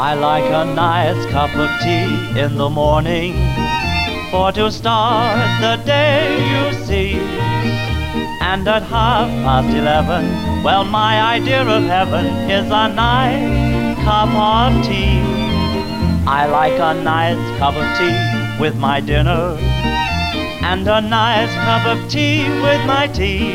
I like a nice cup of tea in the morning. For to start the day, you see. And at half past eleven, well, my idea of heaven is a nice cup of tea. I like a nice cup of tea with my dinner. And a nice cup of tea with my tea.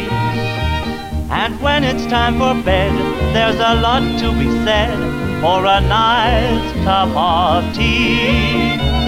And when it's time for bed, there's a lot to be said for a nice cup of tea.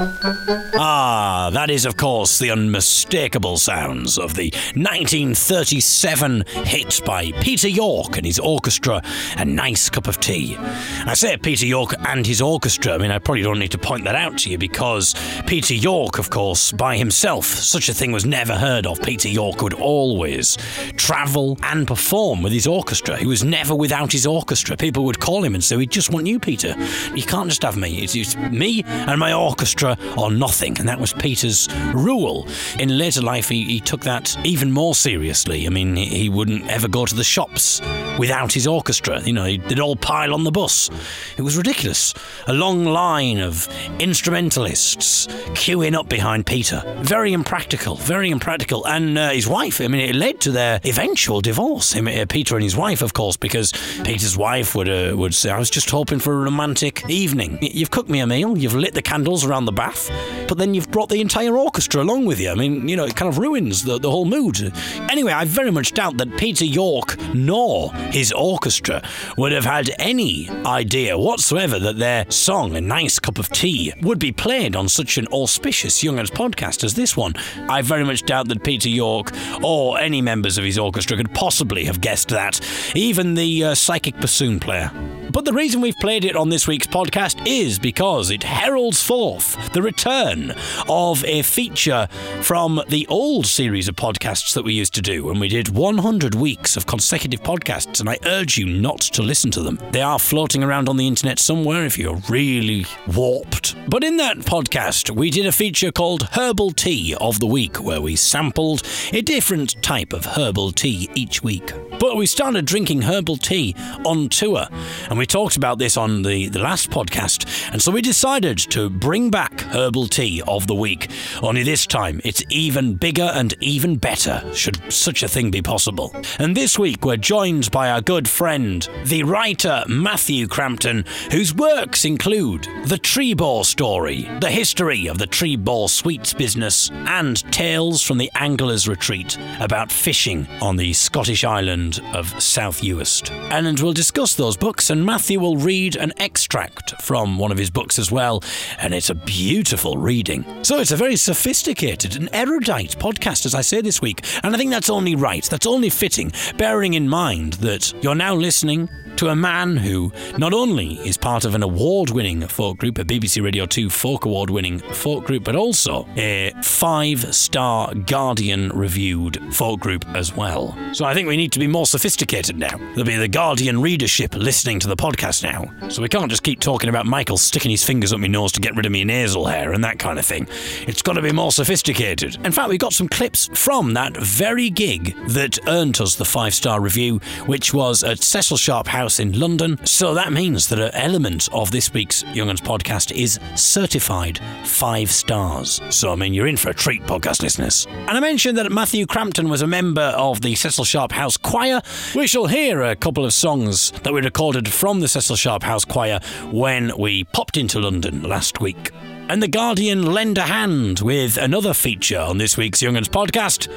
Ah, that is, of course, the unmistakable sounds of the 1937 hit by Peter York and his orchestra, A Nice Cup of Tea. I say Peter York and his orchestra, I mean, I probably don't need to point that out to you because Peter York, of course, by himself, such a thing was never heard of. Peter York would always travel and perform with his orchestra. He was never without his orchestra. People would call him and say, We just want you, Peter. You can't just have me. It's, it's me and my orchestra or nothing. And that was Peter's rule. In later life, he, he took that even more seriously. I mean, he, wouldn't ever go to the shops without his orchestra. You know, they'd all pile on the bus. It was ridiculous. A long line of instrumentalists queuing up behind Peter. Very impractical, very impractical. And uh, his wife, I mean, it led to their eventual divorce. Uh, Peter and his wife, of course, because Peter's wife would uh, would say, "I was just hoping for a romantic evening. You've cooked me a meal, you've lit the candles around the bath, but then you've brought the entire orchestra along with you. I mean, you know, it kind of ruins the, the whole mood. Anyway, I very much doubt that Peter York nor his orchestra would have had any idea whatsoever that their song, A Nice Cup of Tea, would be played on such an auspicious Young Young'uns podcast as this one. I very much doubt that Peter York or any members of his orchestra could possibly have guessed that, even the uh, psychic bassoon player. But the reason we've played it on this week's podcast is because it heralds forth the return of a feature from the old series of podcasts that we used to do when we did 100 weeks of consecutive podcasts, and I urge you not to listen to them. They are floating around on the internet somewhere if you're really warped. But in that podcast, we did a feature called Herbal Tea of the Week, where we sampled a different type of herbal tea each week. But we started drinking herbal tea on tour, and we talked about this on the, the last podcast, and so we decided to bring back herbal tea of the week. Only this time, it's even bigger and even better, should such a thing be possible. And this week, we're joined by our good friend, the writer Matthew Crampton, whose works include The Trebor Story, the history of the Trebor Sweets business, and Tales from the Angler's Retreat about fishing on the Scottish island of South Uist. And we'll discuss those books, and Matthew will read an extract from one of his books as well, and it's a beautiful reading. So it's a very sophisticated and erudite podcast, as I say this week, and I think that's only right, that's only fitting, bearing in mind that you're now listening to a man who not only is part of an award winning folk group, a BBC Radio 2 folk award winning folk group, but also a five star Guardian reviewed folk group as well. So I think we need to be more sophisticated now. There'll be the Guardian readership listening to the podcast now. So we can't just keep talking about Michael sticking his fingers up my nose to get rid of my nasal hair and that kind of thing. It's got to be more sophisticated. In fact, we've got some clips from that very gig that earned us the five star review, which was at Cecil Sharp House in London. So that means that an element of this week's Young'uns podcast is certified five stars. So, I mean, you're in for a treat, podcast listeners. And I mentioned that Matthew Crampton was a member of the Cecil Sharp House Choir. We shall hear a couple of songs that we recorded from the Cecil Sharp House Choir when we popped into London last week. And The Guardian lend a hand with another feature on this week's Young'uns podcast.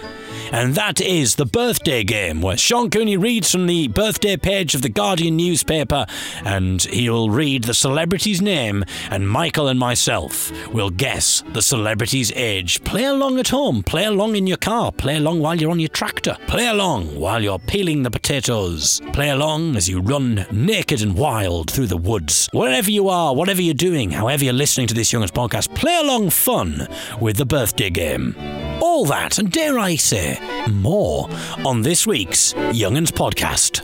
And that is the birthday game, where Sean Cooney reads from the birthday page of the Guardian newspaper, and he'll read the celebrity's name, and Michael and myself will guess the celebrity's age. Play along at home, play along in your car, play along while you're on your tractor, play along while you're peeling the potatoes, play along as you run naked and wild through the woods. Wherever you are, whatever you're doing, however you're listening to this Young'uns podcast, play along fun with the birthday game. All that, and dare I say, more on this week's Young'uns podcast.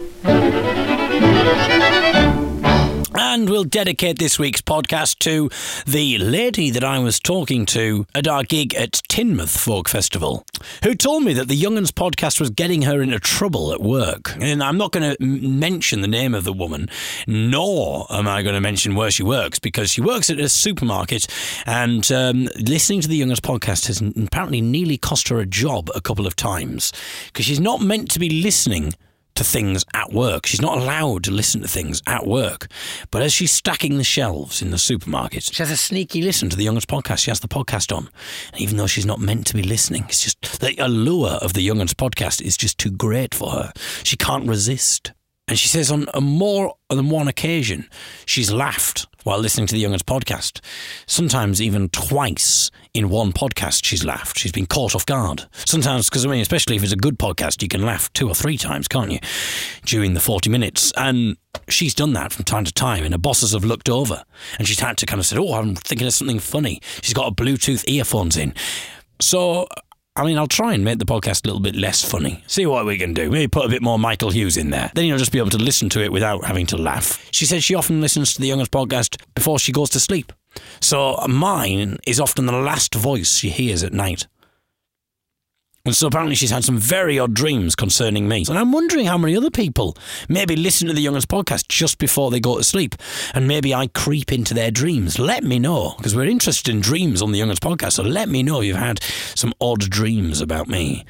And we'll dedicate this week's podcast to the lady that I was talking to at our gig at Teignmouth Folk Festival, who told me that the Young'uns podcast was getting her into trouble at work. And I'm not going to mention the name of the woman, nor am I going to mention where she works, because she works at a supermarket. And um, listening to the Young'uns podcast has apparently nearly cost her a job a couple of times because she's not meant to be listening to things at work. She's not allowed to listen to things at work. But as she's stacking the shelves in the supermarket, she has a sneaky listen to the Young'uns podcast. She has the podcast on. And even though she's not meant to be listening, it's just the allure of the Young'uns podcast is just too great for her. She can't resist. And she says on more than one occasion, she's laughed while listening to the Young'uns podcast. Sometimes even twice in one podcast, she's laughed. She's been caught off guard. Sometimes, because I mean, especially if it's a good podcast, you can laugh two or three times, can't you, during the 40 minutes? And she's done that from time to time, and her bosses have looked over and she's had to kind of say, Oh, I'm thinking of something funny. She's got a Bluetooth earphones in. So I mean, I'll try and make the podcast a little bit less funny. See what we can do. Maybe put a bit more Michael Hughes in there. Then you'll just be able to listen to it without having to laugh. She says she often listens to the Young'uns podcast before she goes to sleep. So mine is often the last voice she hears at night. And so apparently she's had some very odd dreams concerning me. And I'm wondering how many other people maybe listen to the Young'uns podcast just before they go to sleep. And maybe I creep into their dreams. Let me know, because we're interested in dreams on the Young'uns podcast. So let me know if you've had some odd dreams about me.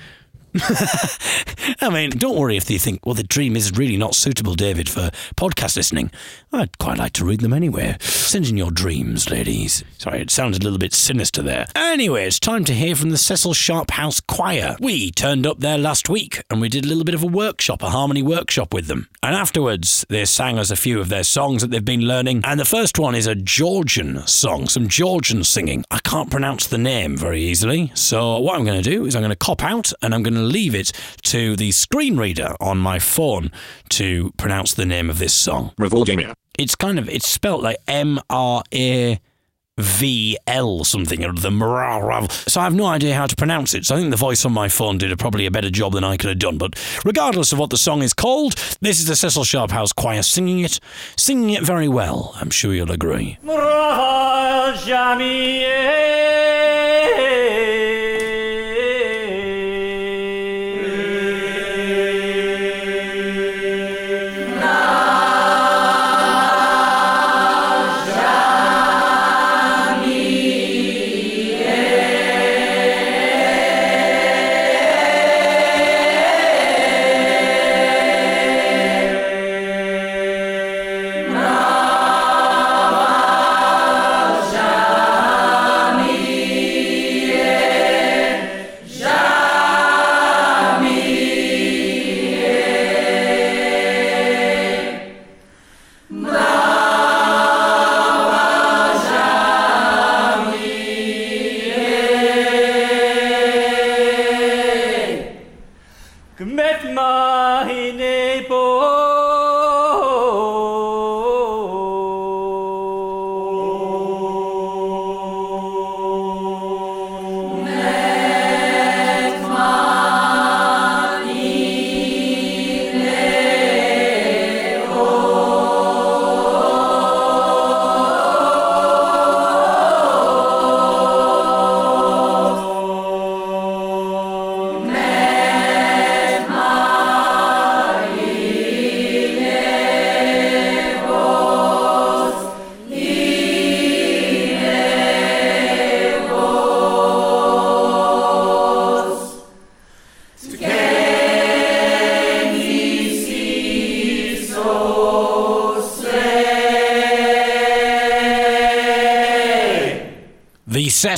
I mean, don't worry if you think, well, the dream is really not suitable, David, for podcast listening. I'd quite like to read them anyway. Send in your dreams, ladies. Sorry, it sounded a little bit sinister there. Anyway, it's time to hear from the Cecil Sharp House Choir. We turned up there last week and we did a little bit of a workshop, a harmony workshop with them. And afterwards, they sang us a few of their songs that they've been learning. And the first one is a Georgian song, some Georgian singing. I can't pronounce the name very easily. So what I'm going to do is I'm going to cop out and I'm going to leave it to the screen reader on my phone to pronounce the name of this song. Revolgamia. It's kind of it's spelt like M R A V L something or the Marav. So I have no idea how to pronounce it. So I think the voice on my phone did a, probably a better job than I could have done. But regardless of what the song is called, this is the Cecil Sharp House Choir singing it, singing it very well. I'm sure you'll agree.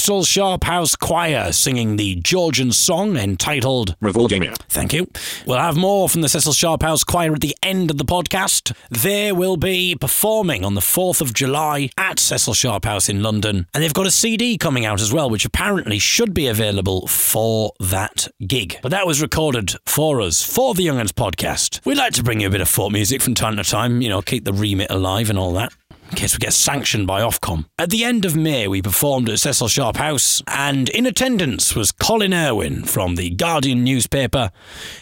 The Cecil Sharp House Choir singing the Georgian song entitled Revolgamia. Thank you. We'll have more from the Cecil Sharp House Choir at the end of the podcast. They will be performing on the 4th of July at Cecil Sharp House in London. And they've got a CD coming out as well, which apparently should be available for that gig. But that was recorded for us for the Young'uns podcast. We'd like to bring you a bit of folk music from time to time, you know, keep the remit alive and all that. In case we get sanctioned by Ofcom. At the end of May, we performed at Cecil Sharp House, and in attendance was Colin Irwin from the Guardian newspaper,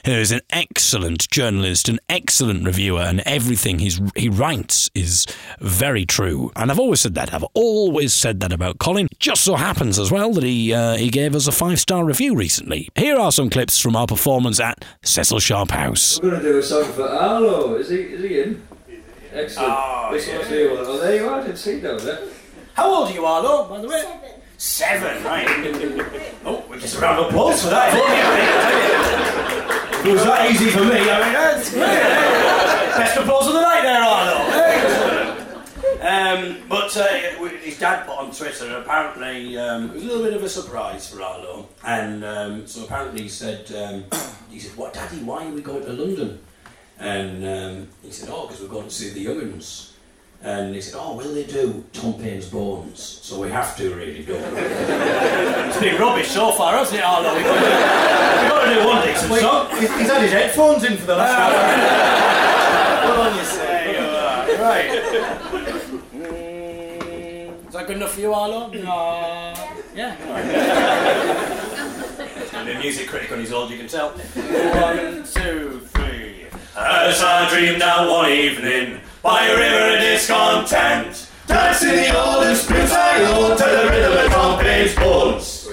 who is an excellent journalist, an excellent reviewer, and everything he's, he writes is very true. And I've always said that. I've always said that about Colin. Just so happens as well that he uh, he gave us a five star review recently. Here are some clips from our performance at Cecil Sharp House. We're going to do a song for Arlo. Is he, is he in? Excellent. Oh, this yeah. one's the one. Oh, there you are. I didn't see that. there. How old are you, Arlo, by the way? Seven, right. oh, we just a round of applause for that. It was that easy for me, I mean, that's great. Best applause of the night there, Arlo. Um, but uh, his dad put on Twitter, apparently, um, it was a little bit of a surprise for Arlo. And um, so apparently he said, um, he said, what, Daddy, why are we going to London? And um, he said, oh, because we're going to see the Young'uns. And he said, oh, will they do Tom Paine's Bones? So we have to really do it. it's been rubbish so far, hasn't it, Arlo? We've got to, we've got to do one decent song. He's, he's had his headphones in for the last hour. What on you say? you. Right. Mm, is that good enough for you, Arlo? No. Yeah. He's going to be a music critic on his old, you can tell. One, two, three. As I dreamed out one evening by a river of discontent, dancing the oldest spins I own to the rhythm of Tom Paine's bones.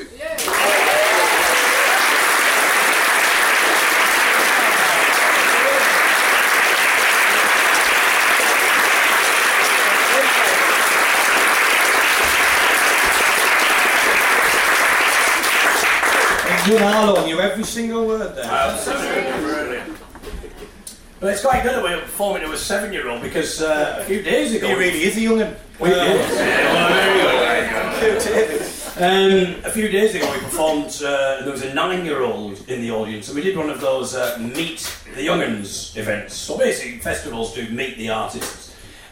You and Arlo knew every single word there. Absolutely. But it's quite good that we're performing to a seven-year-old because uh, a few days ago He really is a young'un. we did. Yeah, well, very good, very. Um, a few days ago, we performed. Uh, there was a nine-year-old in the audience, and we did one of those uh, meet the Young'uns events. So basically, festivals do meet the artists,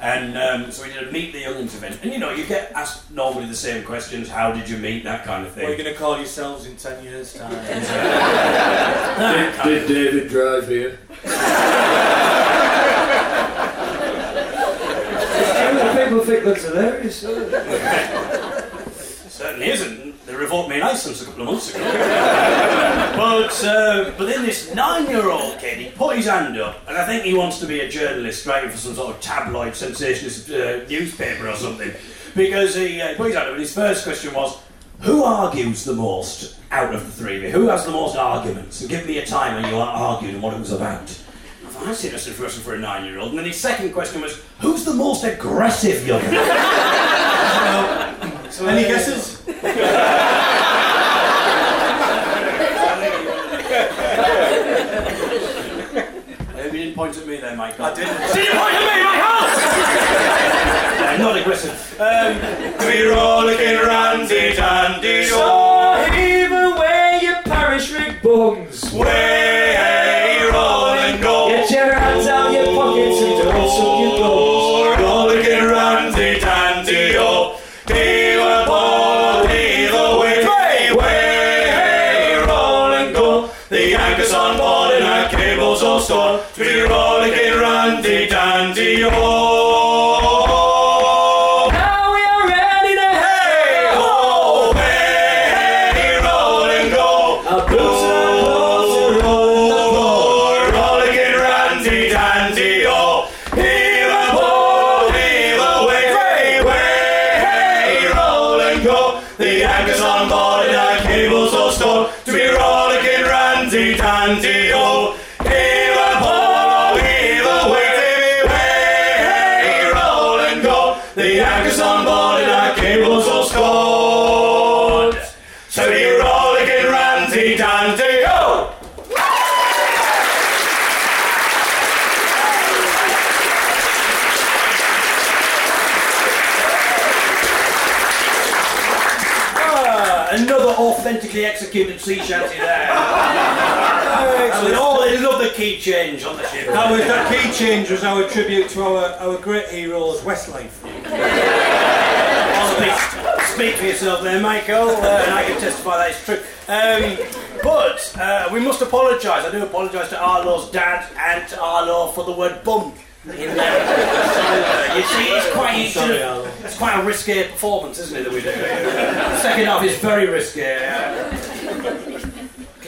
and um, so we did a meet the Young'uns event. And you know, you get asked normally the same questions: How did you meet? That kind of thing. What are you going to call yourselves in 10 years' time? Did, did David drive here? People think that's hilarious. don't they? certainly isn't. They revoked me license a couple of months ago. but uh, but then this nine-year-old kid, he put his hand up, and I think he wants to be a journalist, writing for some sort of tabloid sensationalist uh, newspaper or something. Because he uh, put his hand up, and his first question was, "Who argues the most out of the three of you? Who has the most arguments? And give me a time when you argued and what it was about." That's an interesting question for a nine-year-old. And then his second question was, "Who's the most aggressive young?" so, Any uh, guesses? Maybe you didn't point at me there, Michael. I didn't. Did you point at me, Michael? I'm not aggressive. Um, we rollicking randy dandy So even where you parish rig bungs, Way sea shanty there. Oh, they love the key change on the ship. That was that key change was our tribute to our, our great heroes, Westlife. speak, speak for yourself there, Michael, uh, and I can testify that it's true. Um, but uh, we must apologise. I do apologise to Arlo's dad and to Arlo for the word bum In there. you see, it's quite, it's, Sorry, it's quite a risky performance, isn't it, that we do? The second half is very risque.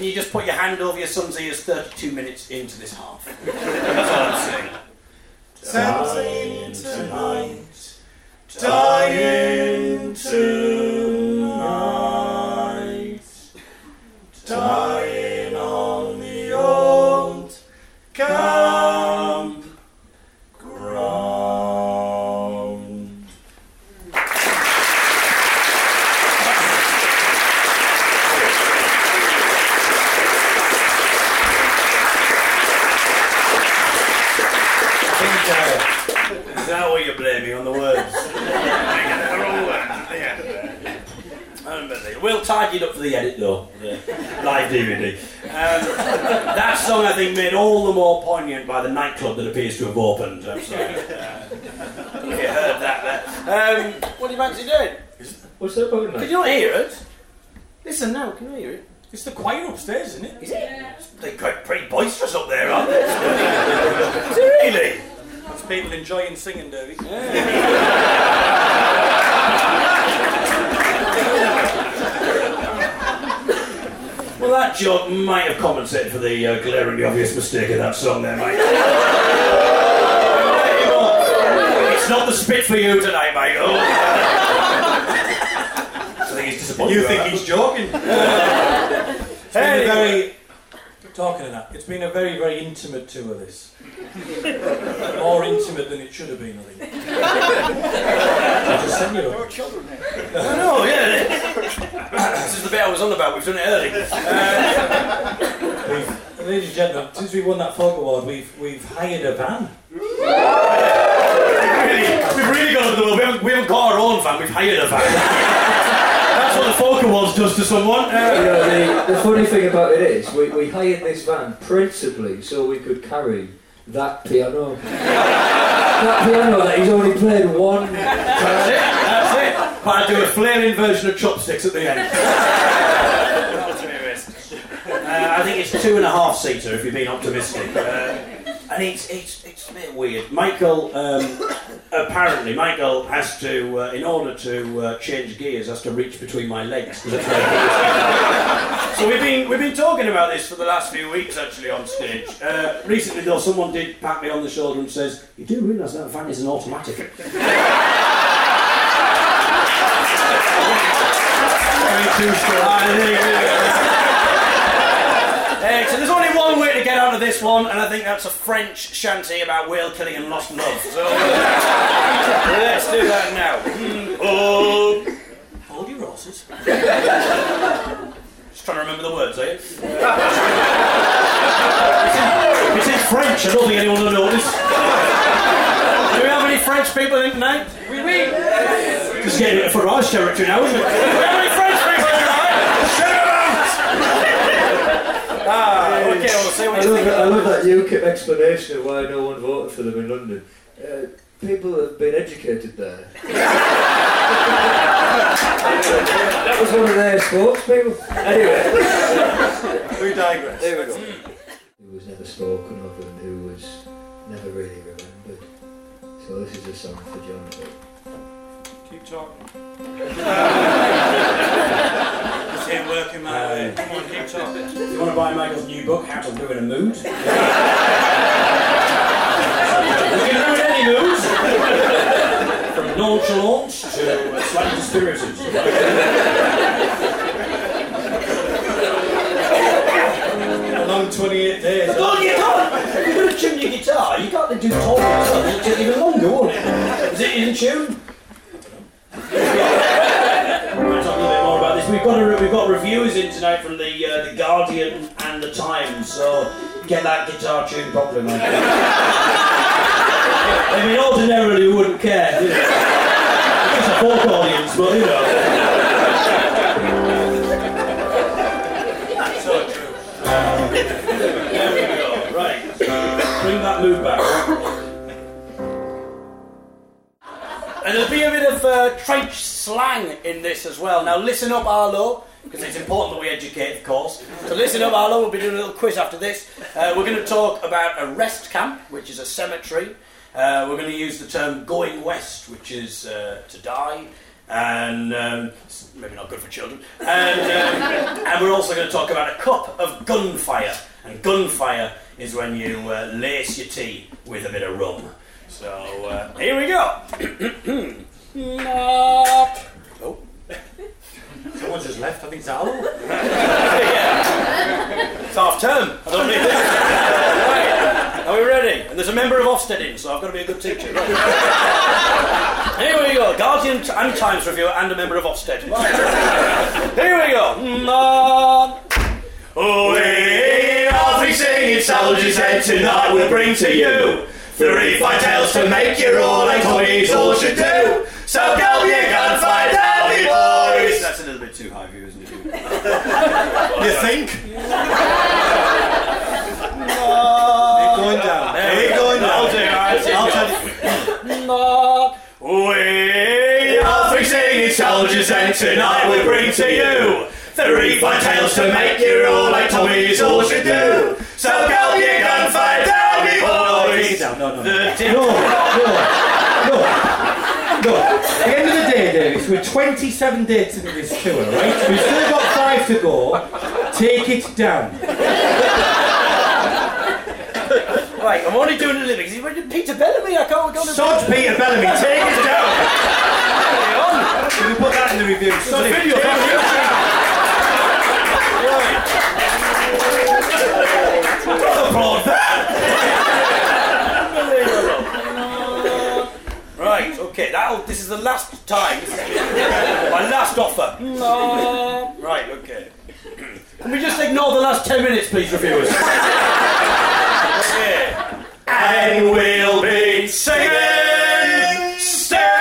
Can you just put your hand over your son's ears 32 minutes into this half? That's all I'm saying. Dancing tonight, dying tonight, tidy it up for the edit though. Yeah. Live DVD. Um, that song I think made all the more poignant by the nightclub that appears to have opened. I'm sorry. Uh, you heard that there. Um, what do you fancy doing? What's that about Could you not hear it? Listen now, can you hear it? It's the choir upstairs, isn't it? Is it? They're quite pretty boisterous up there, aren't they? Is it really? It's people enjoying singing, Davy. Well, that joke might have compensated for the uh, glaringly obvious mistake of that song there, mate. it's not the spit for you tonight, Michael. I think he's disappointed. You think that. he's joking? It's been a very, talking of that, it's been a very, very intimate tour, this. More intimate than it should have been, I think. I just sent you up. I know, yeah. this is the bit I was on about. We've done it early. We've, ladies and gentlemen, since we won that folk award, we've, we've hired a van. really, we've really gone up the world. We haven't, we haven't got our own van. We've hired a van. That's what the folk awards does to someone. Uh, You know, the, the funny thing about it is, we, we hired this van principally so we could carry that piano. that piano that he's only played one time. That's it. That's it. But I do a flailing version of chopsticks at the end. Uh, I think it's two and a half seater if you're being optimistic. Uh, and it's, it's, it's a bit weird. Michael, um, apparently, Michael has to, uh, in order to uh, change gears, has to reach between my legs. so we've been, we've been talking about this for the last few weeks actually on stage. Uh, recently though, someone did pat me on the shoulder and says, you do realise that van is an automatic. Uh, so there's only one way to get out of this one, and I think that's a French shanty about whale killing and lost love. So uh, let's do that now. Mm, oh. Hold your horses. Just trying to remember the words, are you? This is French. I don't think anyone will notice. Do we have any French people in tonight? Oui, oui. Just getting it for our territory now, isn't it? Do we have any French people in tonight? Shut it out! Ah, okay, we'll see I what you love, think. that, I love that UKIP explanation of why no one voted for them in London. Uh, people have been educated there. that was one of their spokespeople. Anyway. We digress. There we go. Who was never spoken of and who was never really remembered. So this is a song for John. Keep talking. It's him working, man. Come on, keep talking. You want to buy Michael's new book, How to Ruin a Mood, we can ruin any mood. From nonchalant to uh, slightly dispirited. A long 28 days. But don't get on! If you're going to tune your guitar, you can't do talking as well. It'll take even longer, won't it? Is it in tune? We'll talk a little bit more about this. We've got a, we've got reviewers in tonight from the uh, the Guardian and the Times, so get that guitar tuned properly, man. I mean, ordinarily we wouldn't care. You know. It's a folk audience, but you know. That's So true. There we go. Right. Bring that mood back. And there'll be a bit of uh, trench slang in this as well. Now listen up, Arlo, because it's important that we educate, of course. So listen up, Arlo. We'll be doing a little quiz after this. Uh, we're going to talk about a rest camp, which is a cemetery. Uh, we're going to use the term going west, which is uh, to die, and um, it's maybe not good for children. And, um, and we're also going to talk about a cup of gunfire. And gunfire is when you uh, lace your tea with a bit of rum. So uh, here we go. oh. Someone just left. I think it's Alan. It's half term. I don't need this. right. Are we ready? And there's a member of Ofsteding, so I've got to be a good teacher. Right. Here we go. Guardian and Times reviewer and a member of Ofsted. Here we go. Mm, We are three singing soldiers, and tonight we'll bring to you three fine tales to make you all like toys all should do. So go you gun fight out, me boys. That's a little bit too high for you, isn't it? You think? going down. There we going go. I'll do it. I'll tell you. We are three singing soldiers, and tonight we bring to you three fine tales to make you all like toys all should do. So go you gun fight down, me boys. No, no, no. The No, no, no. No. At the end of the day, Davis, we're 27 dates into this tour, right? We've still got five to go. Take it down. Right, I'm only doing a living. He's Peter Bellamy. I can't go to. Sod Peter Bellamy, take it down. Can we put that in the review? Sod video. Take it down. Applaud that. Right, okay, that'll, this is the last time. My last offer. No. Right, okay. Can we just ignore the last 10 minutes, please, reviewers? okay. And we'll be singing still.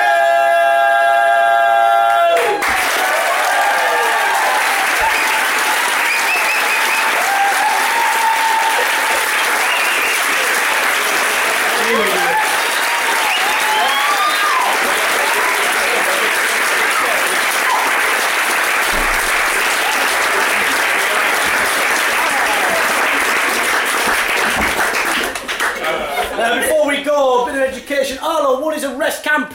Uh, before we go, a bit of education. Arlo, what is camp?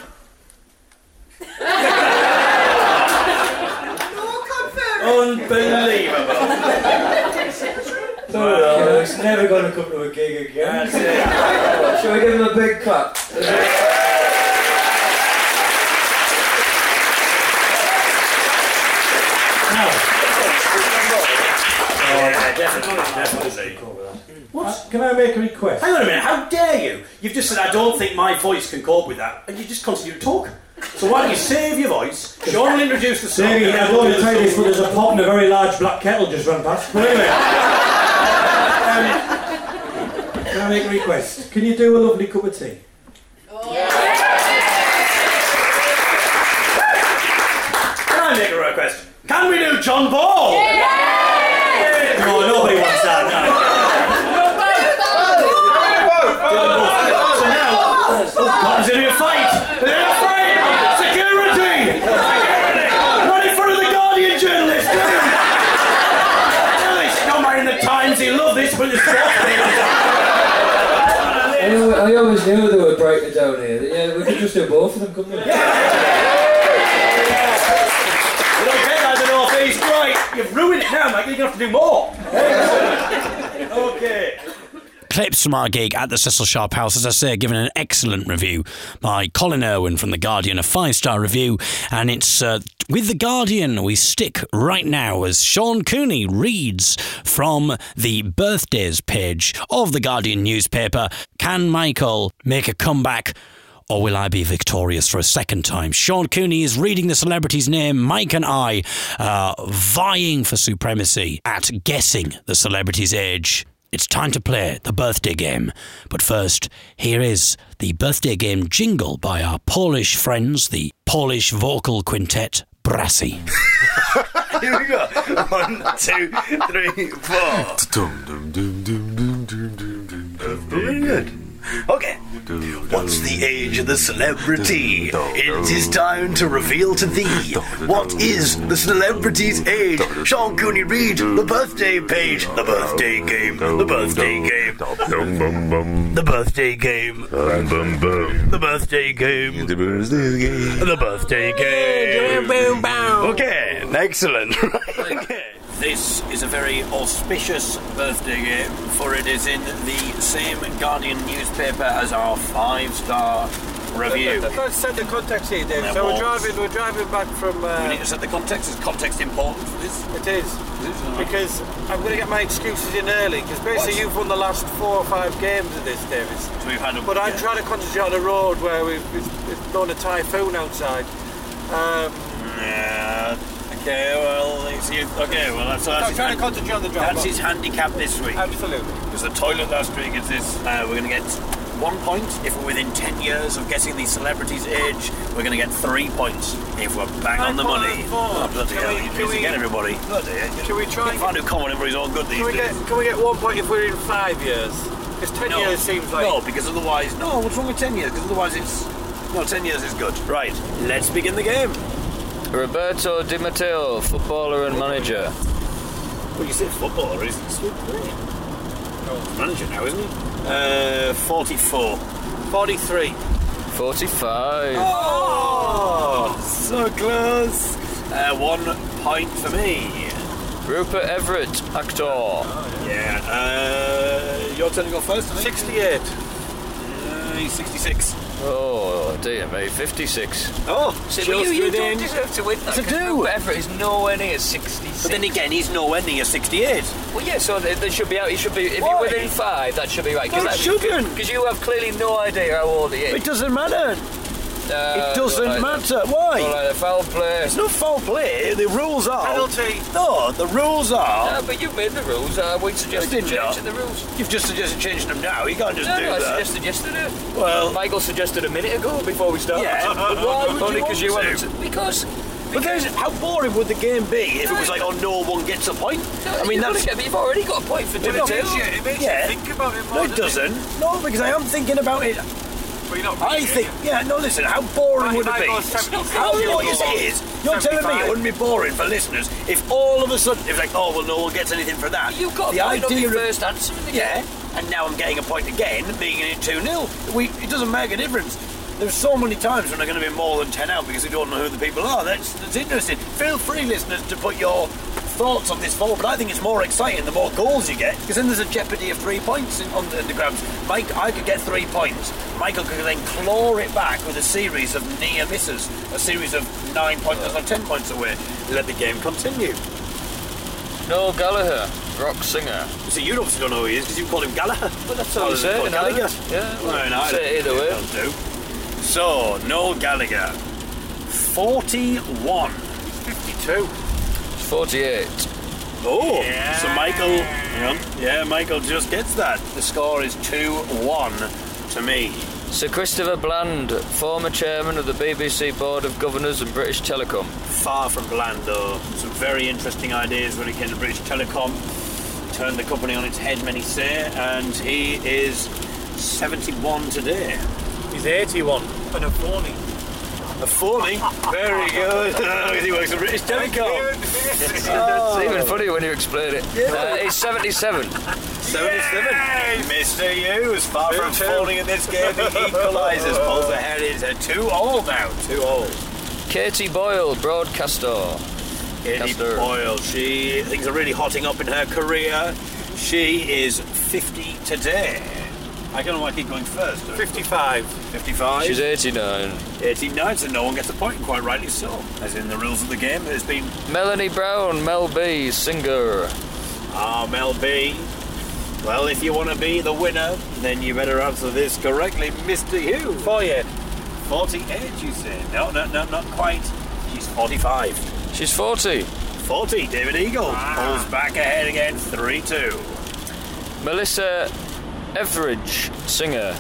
Unbelievable. Oh, he's never going to come to a gig again. That's it. Shall we give him a big clap? Oh, yeah, definitely, definitely. Uh, Can I make a request? Hang on a minute, how dare you? You've just said I don't think my voice can cope with that, and you just continue to talk. So why don't you save your voice? Sean will introduce the song. Davey, I don't want to tell you this, but there's a pot and a very large black kettle just run past. But anyway. um, can I make a request? Can you do a lovely cup of tea? Can I make a request? Can we do John Ball? No, nobody wants that. No. So now, Cotton's in a fight. They're in a fight. Security. Security. Right in front of the Guardian journalist. Journalist, Don't mind the Times. He love this when the sports papers. I, I always knew they would break it down here. Yeah, we could just do both of them, couldn't we? You don't get that in the North East, right? You've ruined it now, Mike. You're going to have to do more. okay. Clips from our gig at the Cecil Sharp House, as I say, given an excellent review by Colin Irwin from The Guardian, a five star review. And it's uh, with The Guardian we stick right now as Sean Cooney reads from the birthdays page of The Guardian newspaper Can Michael make a comeback? Or will I be victorious for a second time? Sean Cooney is reading the celebrity's name. Mike and I are vying for supremacy at guessing the celebrity's age. It's time to play the birthday game. But first, here is the birthday game jingle by our Polish friends, the Polish vocal quintet Brassy. Here we go. One, two, three, four. What's the age of the celebrity? It is time to reveal to thee what is the celebrity's age. Sean Cooney Reed, the birthday page, the birthday game, the birthday game, the birthday game, the birthday game, the birthday game. The birthday game. Okay, excellent. This is a very auspicious birthday game, for it is in the same Guardian newspaper as our five-star review. Let's set the context here, Dave. So we're driving, we're driving back from. We Uh, need to set the context. Is context important for this? it is because I'm going to get my excuses in early because basically What? you've won the last four or five games of this, Davis. So we've had a. But I'm trying to concentrate on the road where we've it's, it's blown a typhoon outside. Um, Yeah. Okay. Well. Okay. Well, that's, that's trying to concentrate on the drive. That's his handicap this week. Absolutely. Because the toilet last week is this. Uh, we're going to get one point if we're within 10 years of guessing the celebrity's age. We're going to get three points if we're bang on the money. Oh, bloody Can hell. we- You can we- get everybody. Bloody hell. Can we try and find who comment everybody's all good these Can we days. get can we get one point if we're in five years? Because ten no. years seems like No, because otherwise... No, what's wrong with 10 years? Because otherwise it's... No, 10 years is good. Right, let's begin the game. Roberto Di Matteo, footballer and manager. Well, you said footballer, he's still playing. Oh, manager now, isn't he? Uh, 44. 43. 45. Oh, so close. Uh, one point for me. Rupert Everett, actor. Yeah. Uh, you're turning off first, 68. Uh, he's 66. Oh, dear me, 56. Oh, See, just you, you within- don't deserve to win that. To 'cause do. Rupert Everett is nowhere near 66. But then again, he's nowhere near 68. Well, yeah, so they, they should be out. He should be. If Why? you're within five, that should be right. No, it shouldn't. Because you have clearly no idea how old he is. It doesn't matter. Uh, It doesn't all right, matter. Why? All right, foul play. It's not foul play. The rules are. Penalty. No, the rules are. No, but you've made the rules. Uh, we suggested did not. changing the rules. You've just suggested changing them now. You can't just No, do no, I that. suggested yesterday. Well- Michael suggested a minute ago before we started. Yeah, but why would Only you because you want wanted to? to. Because. But there's, how boring would the game be if it was like, oh, no one gets a point? I mean, that's. got to get, you've already got a point for doing Well, it. no, It makes Yeah. you think about it No, it doesn't. No, because I am thinking about it. I think, yeah, no, listen, how boring would it be? How you know what you see is you're telling me it wouldn't be boring for listeners if all of a sudden it's like, oh, well, no one gets anything for that. You've got the a point on idea of, first answer. yeah, and now I'm getting a point again, making it 2 0. We, it doesn't make a difference. There's so many times when they're going to be more than 10 out because we don't know who the people are. That's, that's interesting. Feel free, listeners, to put your thoughts on this forward, but I think it's more exciting the more goals you get because then there's a jeopardy of three points in, on the, the grabs. Mike, I could get three points. Michael could then claw it back with a series of near misses, a series of nine pointers or ten points away. Let the game continue. Noel Gallagher, rock singer. So you obviously don't know who he is because you call him Gallagher. Well, that's all it say. in Gallagher? Yeah, well, in Ireland, say it either way. that'll do. So, Noel Gallagher, 41. 52. 48. Oh, so Michael, hang on. yeah, Michael just gets that. The score is 2-1 to me. Sir Christopher Bland, former chairman of the BBC Board of Governors and British Telecom. Far from bland though. Some very interesting ideas when it came to British Telecom. Turned the company on its head, many say, and he is 71 today. He's 81. And a 40. A 40? Very good. he works for British Telecom. It's even funnier when you explain it. Uh, he's 77. 77. Mr. Hughes, far from Two, two. falling in this game, he equalises. Pulls ahead. It's a 2 all now. 2 all. Katie Boyle, broadcaster. Katie Caster. Boyle, she things are really hotting up in her career. She is 50 today. I don't know why I keep going first. 55. 55. She's 89. 89, so no one gets a point, and quite rightly so. As in the rules of the game, there's been Melanie Brown, Mel B, singer. Ah, Mel B. Well, if you want to be the winner, then you better answer this correctly, Mr. Hughes. 48. 48, you say? No, no, no, not quite. She's 45. She's 40. 40, David Eagle pulls back ahead again, 3 2. Melissa Everidge, singer.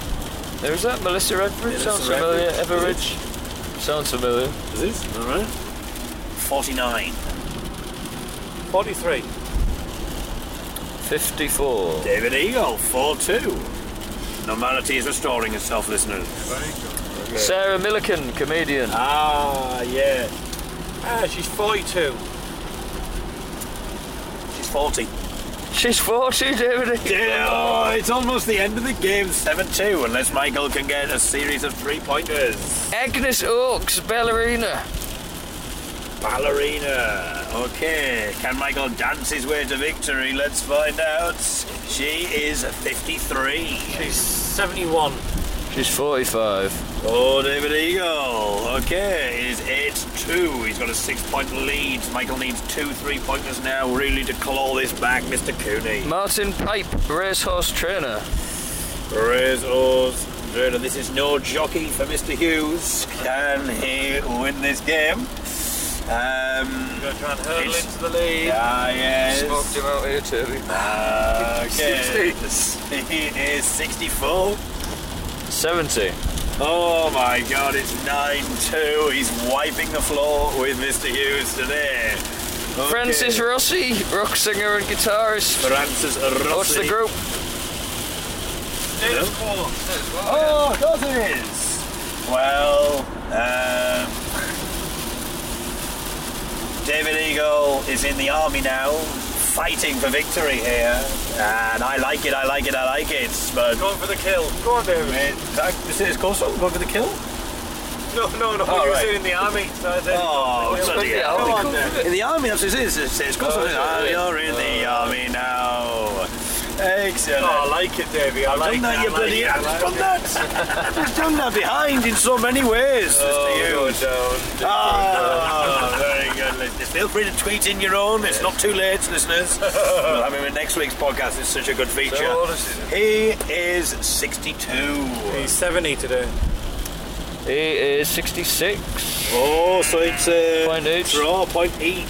Who's that? Melissa Everidge? Sounds familiar. Everidge. Everidge. Sounds familiar. Is this? Alright. 49. 43. 54. David Eagle, 4 2. Normality is restoring itself, listeners. Sarah Millican, comedian. Ah, yeah. Ah, she's 42. She's 40. She's 40, David. Yeah, oh, it's almost the end of the game, 7 2, unless Michael can get a series of three pointers. Agnes Oaks, ballerina. Ballerina. Okay, can Michael dance his way to victory? Let's find out. She is 53. She's 71. She's 45. Oh, David Eagle. Okay, it is 8 2. He's got a six point lead. Michael needs two three pointers now, really, to claw this back, Mr. Cooney. Martin Pipe, racehorse trainer. Racehorse trainer. This is no jockey for Mr. Hughes. Can he win this game? Um, Gonna try and hurdle It's- into the lead. ah, yes. Smoked him out here, Toby. Ah, okay. He is 64. 70. Oh my god, it's 9 2. He's wiping the floor with Mr. Hughes today. Okay. Francis Rossi, rock singer and guitarist. Francis Rossi. What's the group? Status quo. Oh, of course it is. Well, um, David Eagle is in the army now, fighting for victory here, and I like it. I like it. I like it. But Going for the kill. Go on, David. is is Coastal going for the kill? No, no, no. Oh, were right. in the army. So I Oh, Well, bloody go hell. on then. In the army, that's what it is. It's, it's Oh, it? Ah, you're in the army now. Excellent. Oh, I like it, Davey. I I've like done that, you I like bloody I I've like done it. that. I've done that behind in so many ways, Oh, Mr. go Hughes. down. Ah, very good. listeners. Feel free to tweet in your own. It's not too late, listeners. we'll have him in next week's podcast. It's such a good feature. So is He is 62. He's 70 today. He is 66. Oh, so it's a Point each. draw, point each.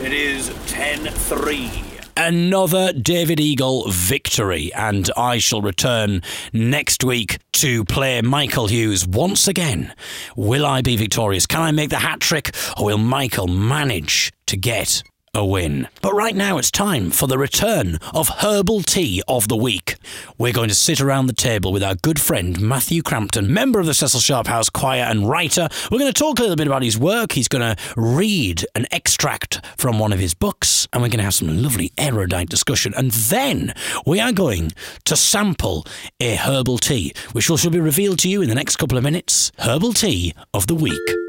It is 10-3. Another David Eagle victory, and I shall return next week to play Michael Hughes once again. Will I be victorious? Can I make the hat trick, or will Michael manage to get a win? But right now it's time for the return of Herbal Tea of the Week. We're going to sit around the table with our good friend Matthew Crampton, member of the Cecil Sharp House Choir and writer. We're going to talk a little bit about his work. He's going to read an extract from one of his books, and we're going to have some lovely erudite discussion. And then we are going to sample a herbal tea, which will be revealed to you in the next couple of minutes. Herbal Tea of the Week.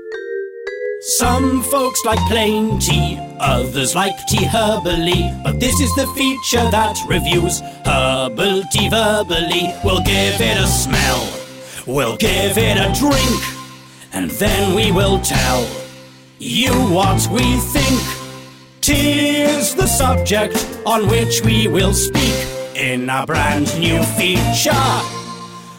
Some folks like plain tea, others like tea herbally. But this is the feature that reviews herbal tea verbally. We'll give it a smell, we'll give it a drink, and then we will tell you what we think. Tea is the subject on which we will speak in our brand new feature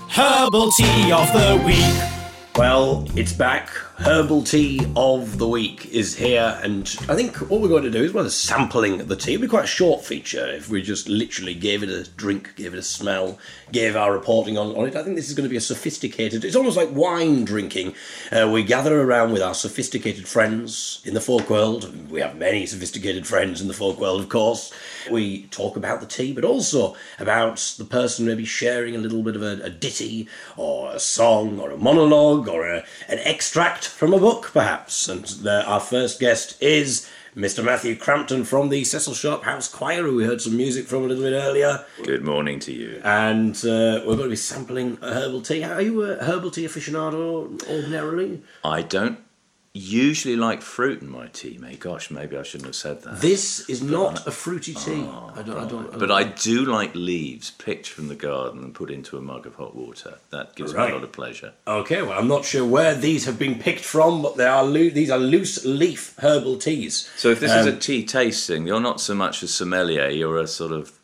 Herbal Tea of the Week. Well, it's back. Herbal tea of the week is here, and I think what we're going to do is well, sampling the tea. It'd be quite a short feature if we just literally gave it a drink, gave it a smell, gave our reporting on, on it. I think this is going to be a sophisticated. It's almost like wine drinking. Uh, we gather around with our sophisticated friends in the folk world. We have many sophisticated friends in the folk world, of course. We talk about the tea, but also about the person maybe sharing a little bit of a, a ditty or a song or a monologue or a, an extract from a book, perhaps. And the, our first guest is Mr. Matthew Crampton from the Cecil Sharp House Choir, who we heard some music from a little bit earlier. Good morning to you. And uh, we're going to be sampling a herbal tea. Are you a herbal tea aficionado ordinarily? I don't usually like fruit in my tea, mate. Gosh, maybe I shouldn't have said that. This is not a fruity tea. I don't. I don't. but I do like leaves picked from the garden and put into a mug of hot water. That gives me a lot of pleasure. Okay, well, I'm not sure where these have been picked from, but they are loo- these are loose leaf herbal teas. So if this is Um, a tea tasting, you're not so much a sommelier, you're a sort of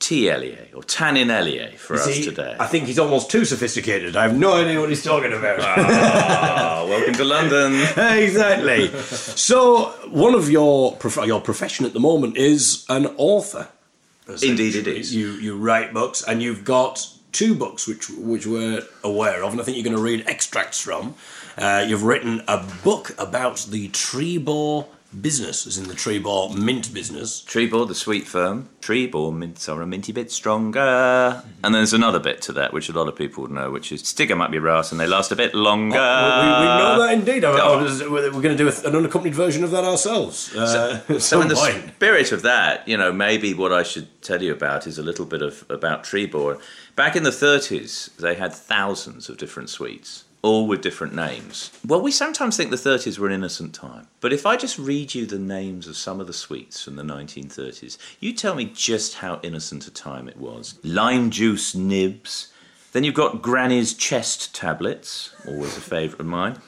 ellier or tannin ellier for You us see, today. I think he's almost too sophisticated. I have no idea what he's talking about. Ah, welcome to London. exactly. So, one of your prof- your profession at the moment is an author. Indeed, it is. You you write books, and you've got two books which which we're aware of, and I think you're going to read extracts from. Uh, you've written a book about the tree Trebor business, as in the Trebor mint business. Trebor, the sweet firm. Trebor mints are a minty bit stronger. And there's another bit to that, which a lot of people would know, which is Stigger might be ras and they last a bit longer. Oh, we, we know that indeed. I- I Oh. was- we're going to do an unaccompanied version of that ourselves. Uh, So in the point. spirit of that, you know, maybe what I should tell you about is a little bit of about Trebor. Back in the 30s, they had thousands of different sweets, all with different names. Well, we sometimes think the 30s were an innocent time, but if I just read you the names of some of the sweets from the 1930s, you tell me just how innocent a time it was. Lime juice nibs. Then you've got Granny's chest tablets, always a favourite of mine.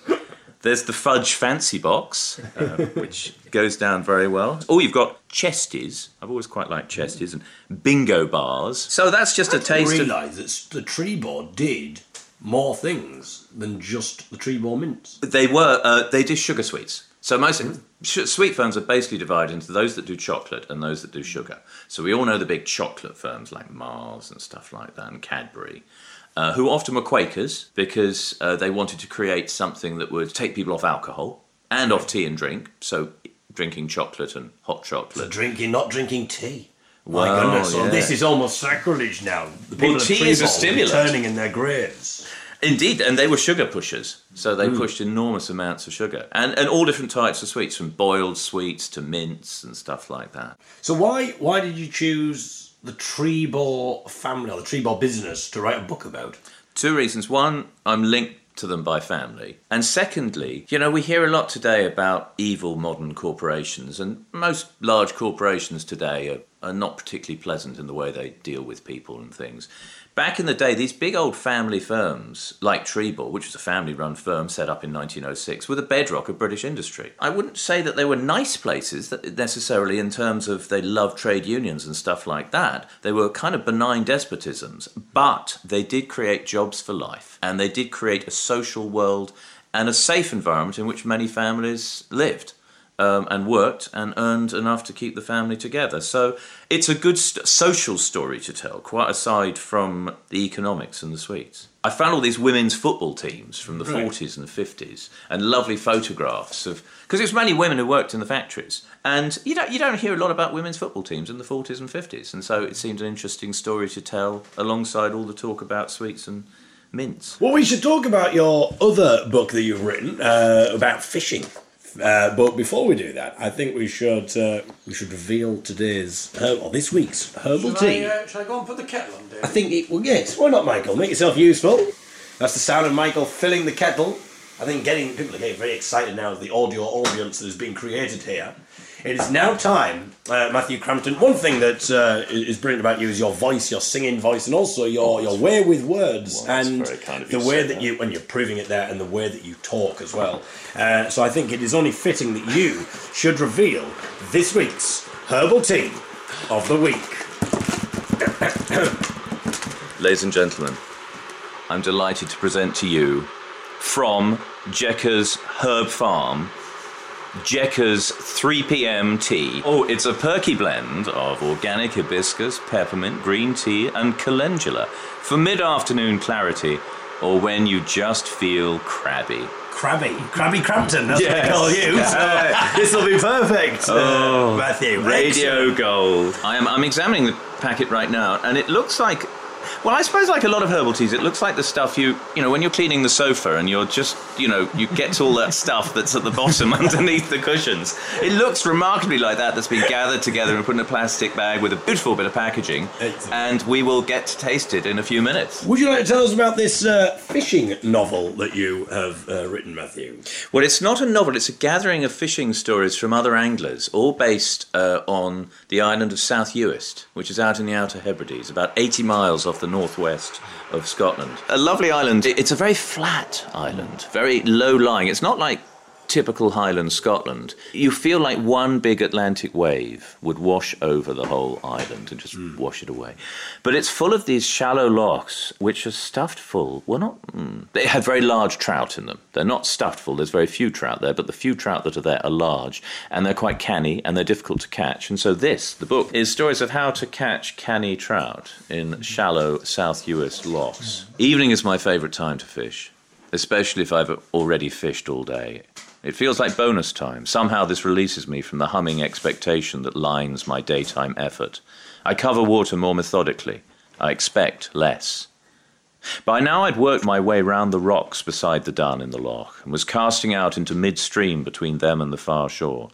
There's the fudge fancy box, uh, which goes down very well. Oh, you've got chesties. I've always quite liked chesties and bingo bars. So that's just a taste of. realise that the Trebor did more things than just the Trebor mints. They were. Uh, they did sugar sweets. So most sh- sweet firms are basically divided into those that do chocolate and those that do sugar. So we all know the big chocolate firms like Mars and stuff like that, and Cadbury. Uh, who often were Quakers because uh, they wanted to create something that would take people off alcohol and off tea and drink. So drinking chocolate and hot chocolate. So drinking, not drinking tea. My Wow, goodness, yeah. this is almost sacrilege now. The people of tea is a stimulant. returning in their graves. Indeed, and they were sugar pushers, so they Mm. pushed enormous amounts of sugar, and and all different types of sweets, from boiled sweets to mints and stuff like that. So why why did you choose the Trebor family or the Trebor business to write a book about? Two reasons: one, I'm linked to them by family, and secondly, you know, we hear a lot today about evil modern corporations, and most large corporations today are, are not particularly pleasant in the way they deal with people and things. Back in the day, these big old family firms like Trebor, which was a family run firm set up in 1906, were the bedrock of British industry. I wouldn't say that they were nice places necessarily in terms of they loved trade unions and stuff like that. They were kind of benign despotisms, but they did create jobs for life and they did create a social world and a safe environment in which many families lived um, and worked and earned enough to keep the family together. So it's a good st- social story to tell, quite aside from the economics and the sweets. I found all these women's football teams from the Right. 40s and the 50s and lovely photographs of because it was mainly women who worked in the factories and you don't you don't hear a lot about women's football teams in the 40s and 50s and so it seemed an interesting story to tell alongside all the talk about sweets and mints. Well, we should talk about your other book that you've written uh, about fishing. Uh, but before we do that, I think we should uh, we should reveal today's herb, or this week's herbal Shall tea. I, uh, shall I go and put the kettle on, Dave? I think it. Well, yes. Why not, Michael? Make yourself useful. That's the sound of Michael filling the kettle. I think getting people are getting very excited now of the audio audience that has been created here. It is now time, uh, Matthew Crampton. One thing that uh, is brilliant about you is your voice, your singing voice, and also your, your way with words that's and kind of the way say that you, when you're proving it there, and the way that you talk as well. Uh, so I think it is only fitting that you should reveal this week's herbal tea of the week. Ladies and gentlemen, I'm delighted to present to you from Jekka's Herb Farm, Jekka's 3 p.m. tea. Oh, it's a perky blend of organic hibiscus, peppermint, green tea, and calendula for mid afternoon clarity or when you just feel crabby. Crabby, Crabby Crampton, that's what Yes. they call you. So this will be perfect, Oh, uh, Matthew. Radio Gold. I am. I'm examining the packet right now, and it looks like. Well, I suppose like a lot of herbal teas, it looks like the stuff you, you know, when you're cleaning the sofa and you're just, you know, you get all that stuff that's at the bottom underneath the cushions. It looks remarkably like that that's been gathered together and put in a plastic bag with a beautiful bit of packaging, and we will get to taste it in a few minutes. Would you like to tell us about this uh, fishing novel that you have uh, written, Matthew? Well, it's not a novel, it's a gathering of fishing stories from other anglers, all based uh, on the island of South Uist, which is out in the Outer Hebrides, about 80 miles off the northwest of Scotland. A lovely island. It's a very flat island, very low lying. It's not like typical Highland Scotland. You feel like one big Atlantic wave would wash over the whole island and just hmm. wash it away. But it's full of these shallow lochs, which are stuffed full. Well, not. Mm, they have very large trout in them. They're not stuffed full. There's very few trout there, but the few trout that are there are large, and they're quite canny, and they're difficult to catch. And so this, the book, is stories of how to catch canny trout in hmm. shallow South Uist lochs. Hmm. Evening is my favourite time to fish especially if I've already fished all day. It feels like bonus time. Somehow this releases me from the humming expectation that lines my daytime effort. I cover water more methodically. I expect less. By now I'd worked my way round the rocks beside the dun in the loch and was casting out into midstream between them and the far shore.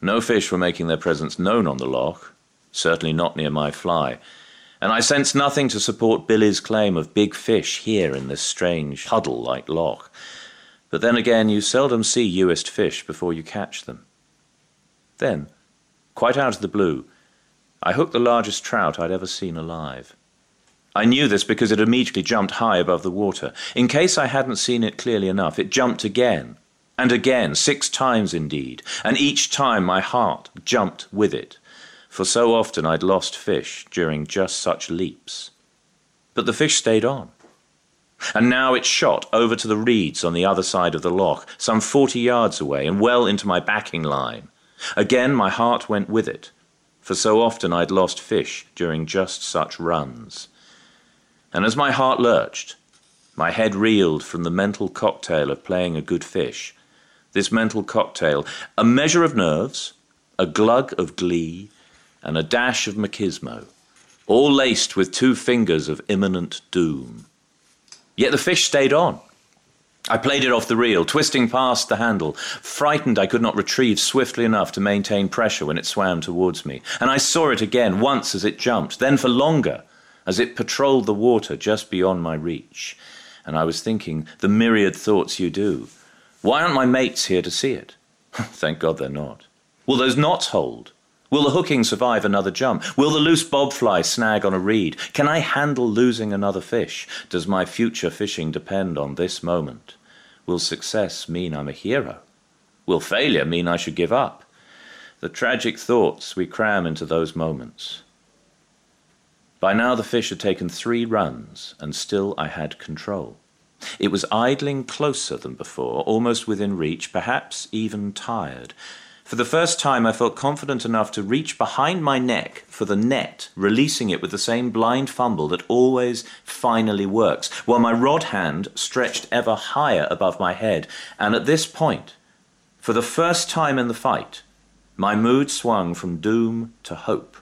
No fish were making their presence known on the loch, certainly not near my fly, and I sensed nothing to support Billy's claim of big fish here in this strange huddle like loch. But then again, you seldom see Uist fish before you catch them. Then, quite out of the blue, I hooked the largest trout I'd ever seen alive. I knew this because it immediately jumped high above the water. In case I hadn't seen it clearly enough, it jumped again, and again, six times indeed, and each time my heart jumped with it, for so often I'd lost fish during just such leaps. But the fish stayed on. And now it shot over to the reeds on the other side of the loch, some forty yards away, and well into my backing line. Again my heart went with it, for so often I'd lost fish during just such runs. And as my heart lurched, my head reeled from the mental cocktail of playing a good fish. This mental cocktail, a measure of nerves, a glug of glee, and a dash of machismo, all laced with two fingers of imminent doom. Yet the fish stayed on. I played it off the reel, twisting past the handle, frightened I could not retrieve swiftly enough to maintain pressure when it swam towards me. And I saw it again, once as it jumped, then for longer, as it patrolled the water just beyond my reach. And I was thinking, the myriad thoughts you do. Why aren't my mates here to see it? Thank God they're not. Will those knots hold? Will the hooking survive another jump? Will the loose bobfly snag on a reed? Can I handle losing another fish? Does my future fishing depend on this moment? Will success mean I'm a hero? Will failure mean I should give up? The tragic thoughts we cram into those moments. By now the fish had taken three runs, and still I had control. It was idling closer than before, almost within reach, perhaps even tired. For the first time, I felt confident enough to reach behind my neck for the net, releasing it with the same blind fumble that always finally works, while my rod hand stretched ever higher above my head. And at this point, for the first time in the fight, my mood swung from doom to hope.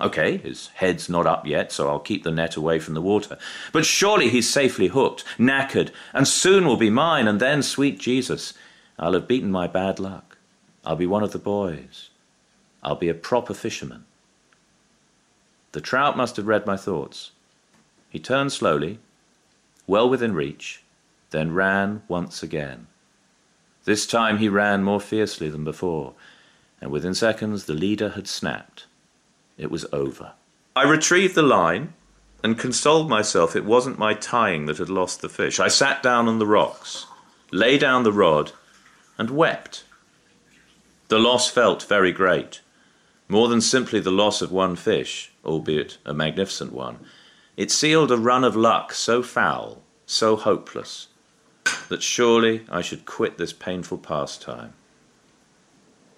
Okay, his head's not up yet, so I'll keep the net away from the water. But surely he's safely hooked, knackered, and soon will be mine, and then, sweet Jesus, I'll have beaten my bad luck. I'll be one of the boys. I'll be a proper fisherman. The trout must have read my thoughts. He turned slowly, well within reach, then ran once again. This time he ran more fiercely than before, and within seconds the leader had snapped. It was over. I retrieved the line and consoled myself it wasn't my tying that had lost the fish. I sat down on the rocks, lay down the rod, and wept. The loss felt very great. More than simply the loss of one fish, albeit a magnificent one, it sealed a run of luck so foul, so hopeless, that surely I should quit this painful pastime.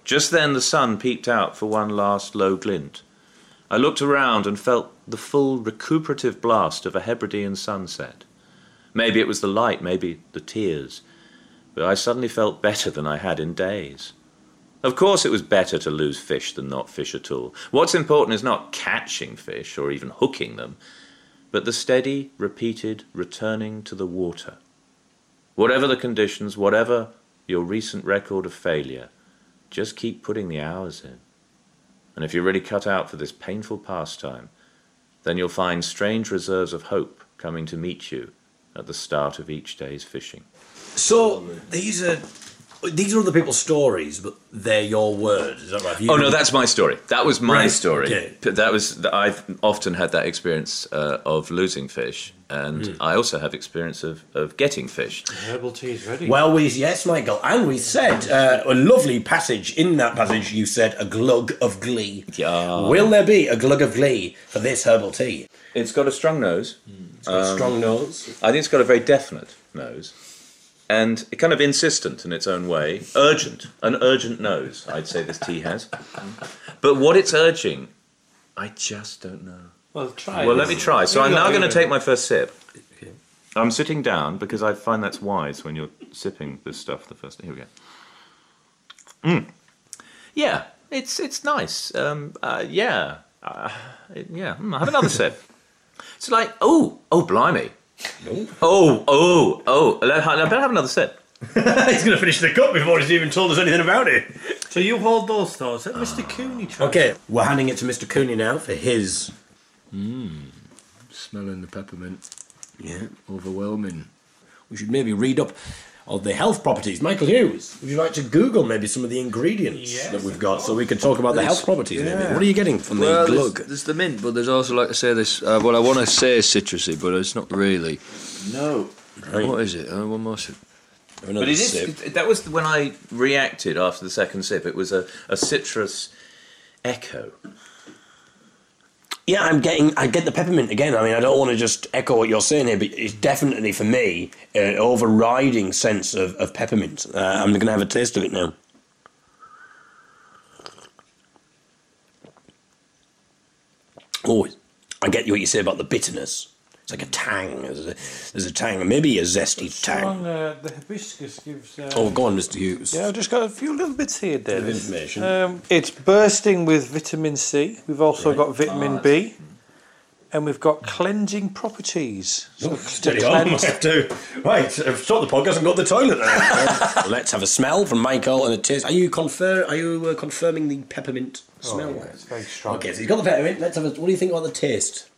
Just then the sun peeped out for one last low glint. I looked around and felt the full recuperative blast of a Hebridean sunset. Maybe it was the light, maybe the tears, but I suddenly felt better than I had in days. Of course, it was better to lose fish than not fish at all. What's important is not catching fish or even hooking them, but the steady, repeated returning to the water. Whatever the conditions, whatever your recent record of failure, just keep putting the hours in. And if you're really cut out for this painful pastime, then you'll find strange reserves of hope coming to meet you at the start of each day's fishing. So these are these are other people's stories, but they're your words. Is that right? You- Oh no, that's my story. That was my Right, story. okay. That was I've often had that experience uh, of losing fish, and Hmm. I also have experience of, of getting fish. Herbal tea is ready. Well, we yes, Michael, and we said uh, a lovely passage. In that passage, you said a glug of glee. Yeah. Will there be a glug of glee for this herbal tea? It's got a strong nose. It's got a strong nose. I think it's got a very definite nose. And it kind of insistent in its own way. Urgent. An urgent nose, I'd say this tea has. But what it's urging, I just don't know. Well, try. Well, let me try. So I'm now going to take my first sip. I'm sitting down because I find that's wise when you're sipping this stuff the first. Here we go. Mm. Yeah, it's it's nice. Um, uh, yeah, uh, yeah. Mm, have another sip. It's like oh oh blimey. Oh oh oh. Let- I better have another sip. he's going to finish the cup before he's even told us anything about it. So you hold those thoughts. Let Mr. Cooney try. Okay, we're handing it to Mr. Cooney now for his. Mmm. Smelling the peppermint. Yeah. Overwhelming. We should maybe read up on the health properties. Michael Hughes, would you like to Google maybe some of the ingredients Yes, that we've got so we can talk about the health properties maybe? What are you getting from well, the there's, glug? there's the mint, but there's also, like I say, this. Uh, well, I want to say is citrusy, but it's not really. No. What is it? Uh, one more sip. But it is. That was when I reacted after the second sip. It was a, a citrus echo. Yeah, I'm getting. I get the peppermint again. I mean, I don't want to just echo what you're saying here, but it's definitely for me an overriding sense of, of peppermint. Uh, I'm going to have a taste of it now. Oh, I get what you say about the bitterness. It's like a tang. There's a, there's a tang, maybe a zesty tang. Strong, uh, the hibiscus gives. Uh, Oh, go on, Mr. Hughes. Yeah, I've just got a few little bits here, David. of information. Um, it's bursting with vitamin C. We've also got vitamin B. And we've got cleansing properties. So to Steady on, I have to. Right, I've stopped the podcast and got to the toilet now. Let's have a smell from Michael and a taste. Are you confer? Are you uh, confirming the peppermint Oh, smell? yeah, it's very strong. Okay, so you've got the peppermint. Let's have a. What do you think about the taste?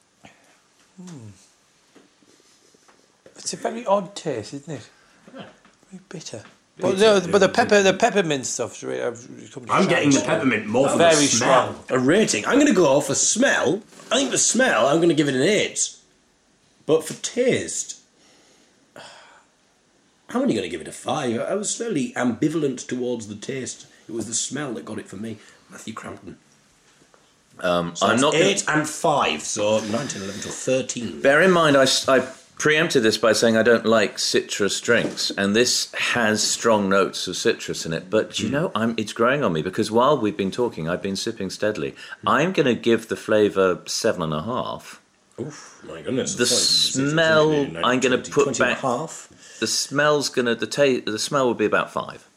It's a very odd taste, isn't it? Very bitter. But, the, but the pepper, the peppermint stuff. I've come to I'm getting the peppermint more for Very the smell. strong. A rating. I'm going to go for smell. I think the smell. I'm going to give it an eight. But for taste, I'm only going to give it a five. I was fairly ambivalent towards the taste. It was the smell that got it for me. Matthew Crampton. Um, So I'm that's not. gonna- eight and five. So 9, 10, 11, 12, 13. Bear in mind, I, s- I preempted this by saying I don't like citrus drinks, and this has strong notes of citrus in it. But you hmm. know, I'm, it's growing on me because while we've been talking, I've been sipping steadily. I'm going to give the flavour seven and a half. Oof, my goodness. The I thought it smell, I'm going to put 20 and a back. half. The smell's going to the taste. The smell will be about five,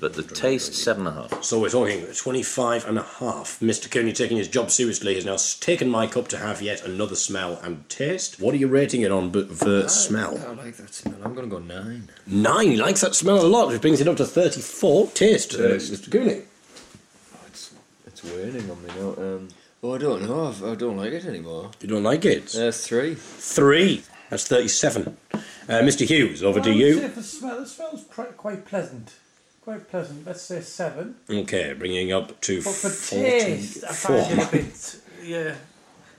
but the taste seven and a half. So we're talking 25 and a half. Mr. Cooney, taking his job seriously, has now taken my cup to have yet another smell and taste. What are you rating it on but for smell? I like that smell. I'm going to go nine. Nine. He likes that smell a lot, which brings it up to 34. Taste, uh, Taste. Mr. Cooney. It's, it's waning on me now. Um, oh, I don't know. I've, I don't like it anymore. You don't like it? Uh, three. Three. That's 37. Uh, Mr. Hughes, over to I would you. say for smell, it smells quite, quite pleasant. Quite pleasant. Let's say seven. Okay, bringing up to But for taste, I find it a bit. Yeah.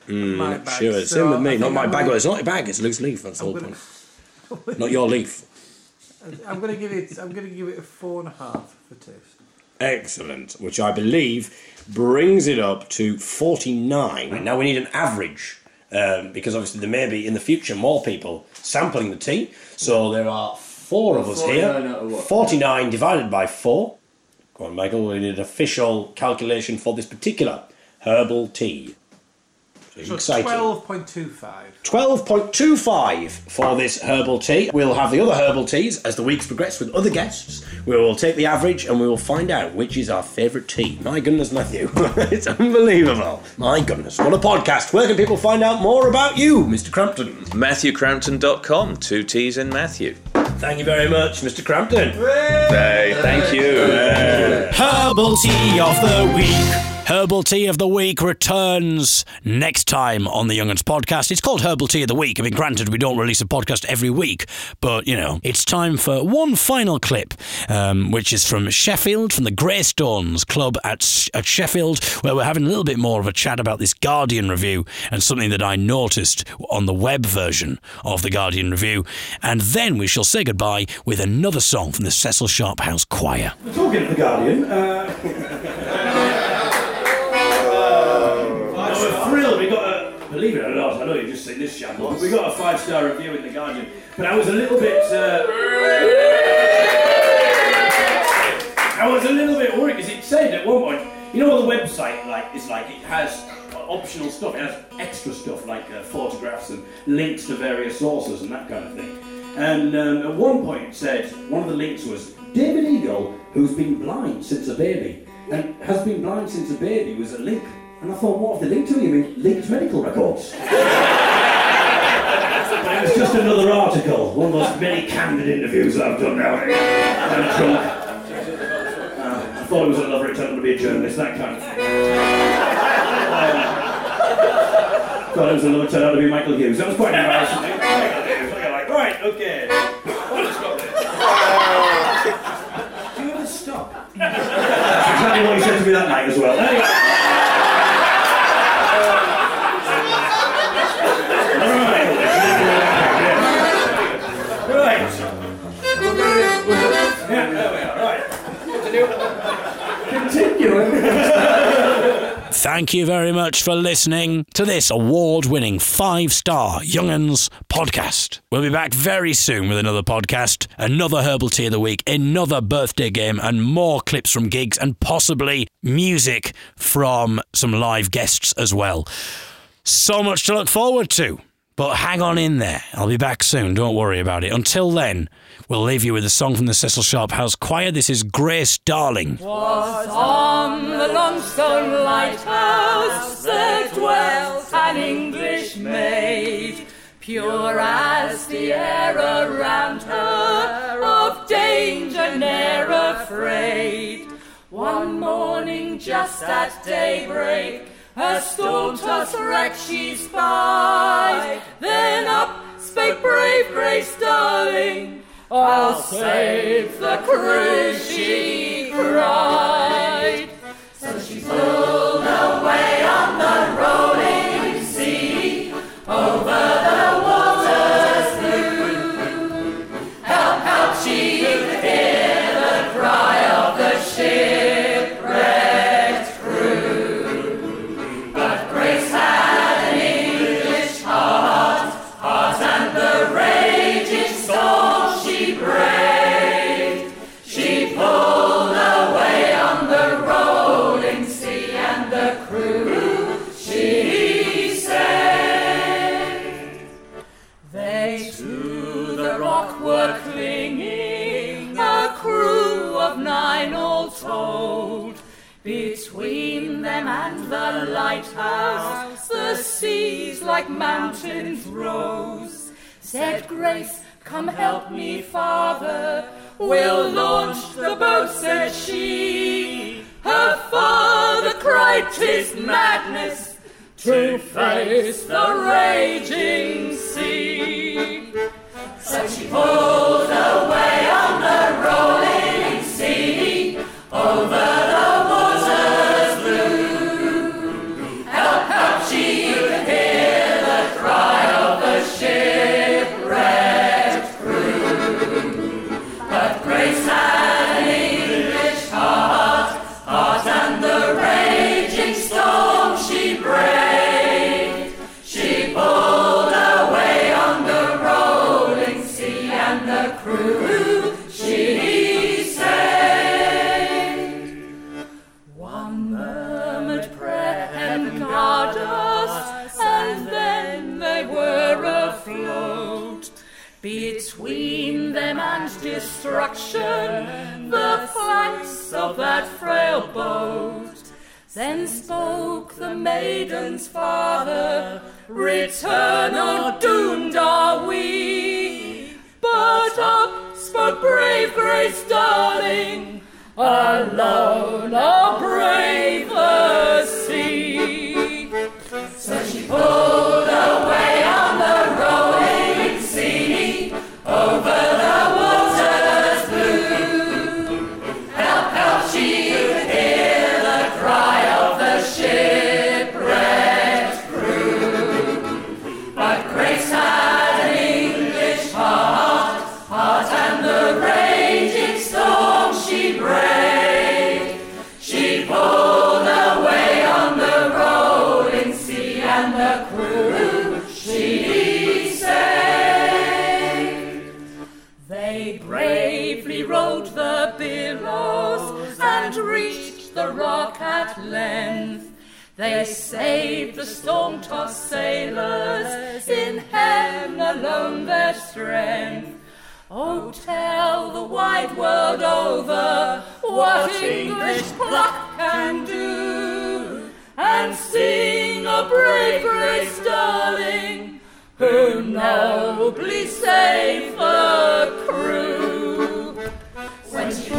Mm, my bag, sure. so Same with me. Not my I'm bag. gonna- it's not a bag. It's a loose leaf. That's the I'm whole gonna- point. Not your leaf. I'm going to give it. I'm going to give it a four and a half for taste. Excellent. Which I believe brings it up to 49. Now we need an average. Um, because obviously there may be in the future more people sampling the tea. So there are four of us 49 here. out of what? 49 divided by four. Go on, Michael. We need an official calculation for this particular herbal tea. So So exciting. twelve point two five. 12.25 for this herbal tea. We'll have the other herbal teas as the weeks progress with other guests. We will take the average and we will find out which is our favourite tea. My goodness, Matthew. it's unbelievable. My goodness. What a podcast. Where can people find out more about you, Mr. Crampton? MatthewCrampton.com. Two T's in Matthew. Thank you very much, Mr. Crampton. Hey, thank you. Herbal Tea of the Week. Herbal Tea of the Week returns next time on the Young'uns podcast. It's called Herbal Tea of the Week. I mean, granted, we don't release a podcast every week, but, you know, it's time for one final clip, um, which is from Sheffield, from the Greystones Club at, at Sheffield, where we're having a little bit more of a chat about this Guardian review and something that I noticed on the web version of the Guardian review. And then we shall say goodbye with another song from the Cecil Sharp House Choir. We're talking the Guardian. Uh, we got a five star review in The Guardian. But I was a little bit. Uh, I was a little bit worried because it said at one point, you know, what the website like is like it has optional stuff, it has extra stuff like uh, photographs and links to various sources and that kind of thing. And um, at one point it said one of the links was David Eagle who's been blind since a baby, and has been blind since a baby was a link. And I thought, what if they linked to? You mean linked medical records? But it's just another article, one of those many candid interviews that I've done nowadays. I'm drunk. Uh, I thought it was a love it turned out to be a journalist, that kind of thing. Um, thought it was a love it turned out to be Michael Hughes. That was quite embarrassing. Michael Hughes, like, right, okay. Well, let's stop this. Do you ever stop? That's exactly what he said to me that night as well. Anyway. Thank you very much for listening to this award winning five star Young'uns podcast. We'll be back very soon with another podcast, another Herbal Tea of the Week, another birthday game, and more clips from gigs, and possibly music from some live guests as well. So much to look forward to. But hang on in there. I'll be back soon. Don't worry about it. Until then, we'll leave you with a song from the Cecil Sharp House Choir. This is Grace Darling. Was on the Longstone Lighthouse there dwelt an English maid, pure as the air around her, of danger ne'er afraid. One morning just at daybreak, a storm-tossed wreck she spied. Then up spake brave Grace Darling, I'll save the crew, she cried. So she pulled away on the rolling Between them and the lighthouse, the seas like mountains rose. Said Grace, Come help me, father. We'll launch the boat, said she. Her father cried, "'Tis madness to face the raging sea." So she pulled away on the rolling over Darling, Alone They saved the storm-tossed sailors, in heaven alone their strength. Oh, tell the wide world over what English pluck can do, and sing a brave Grace Darling, who nobly saved the crew. When she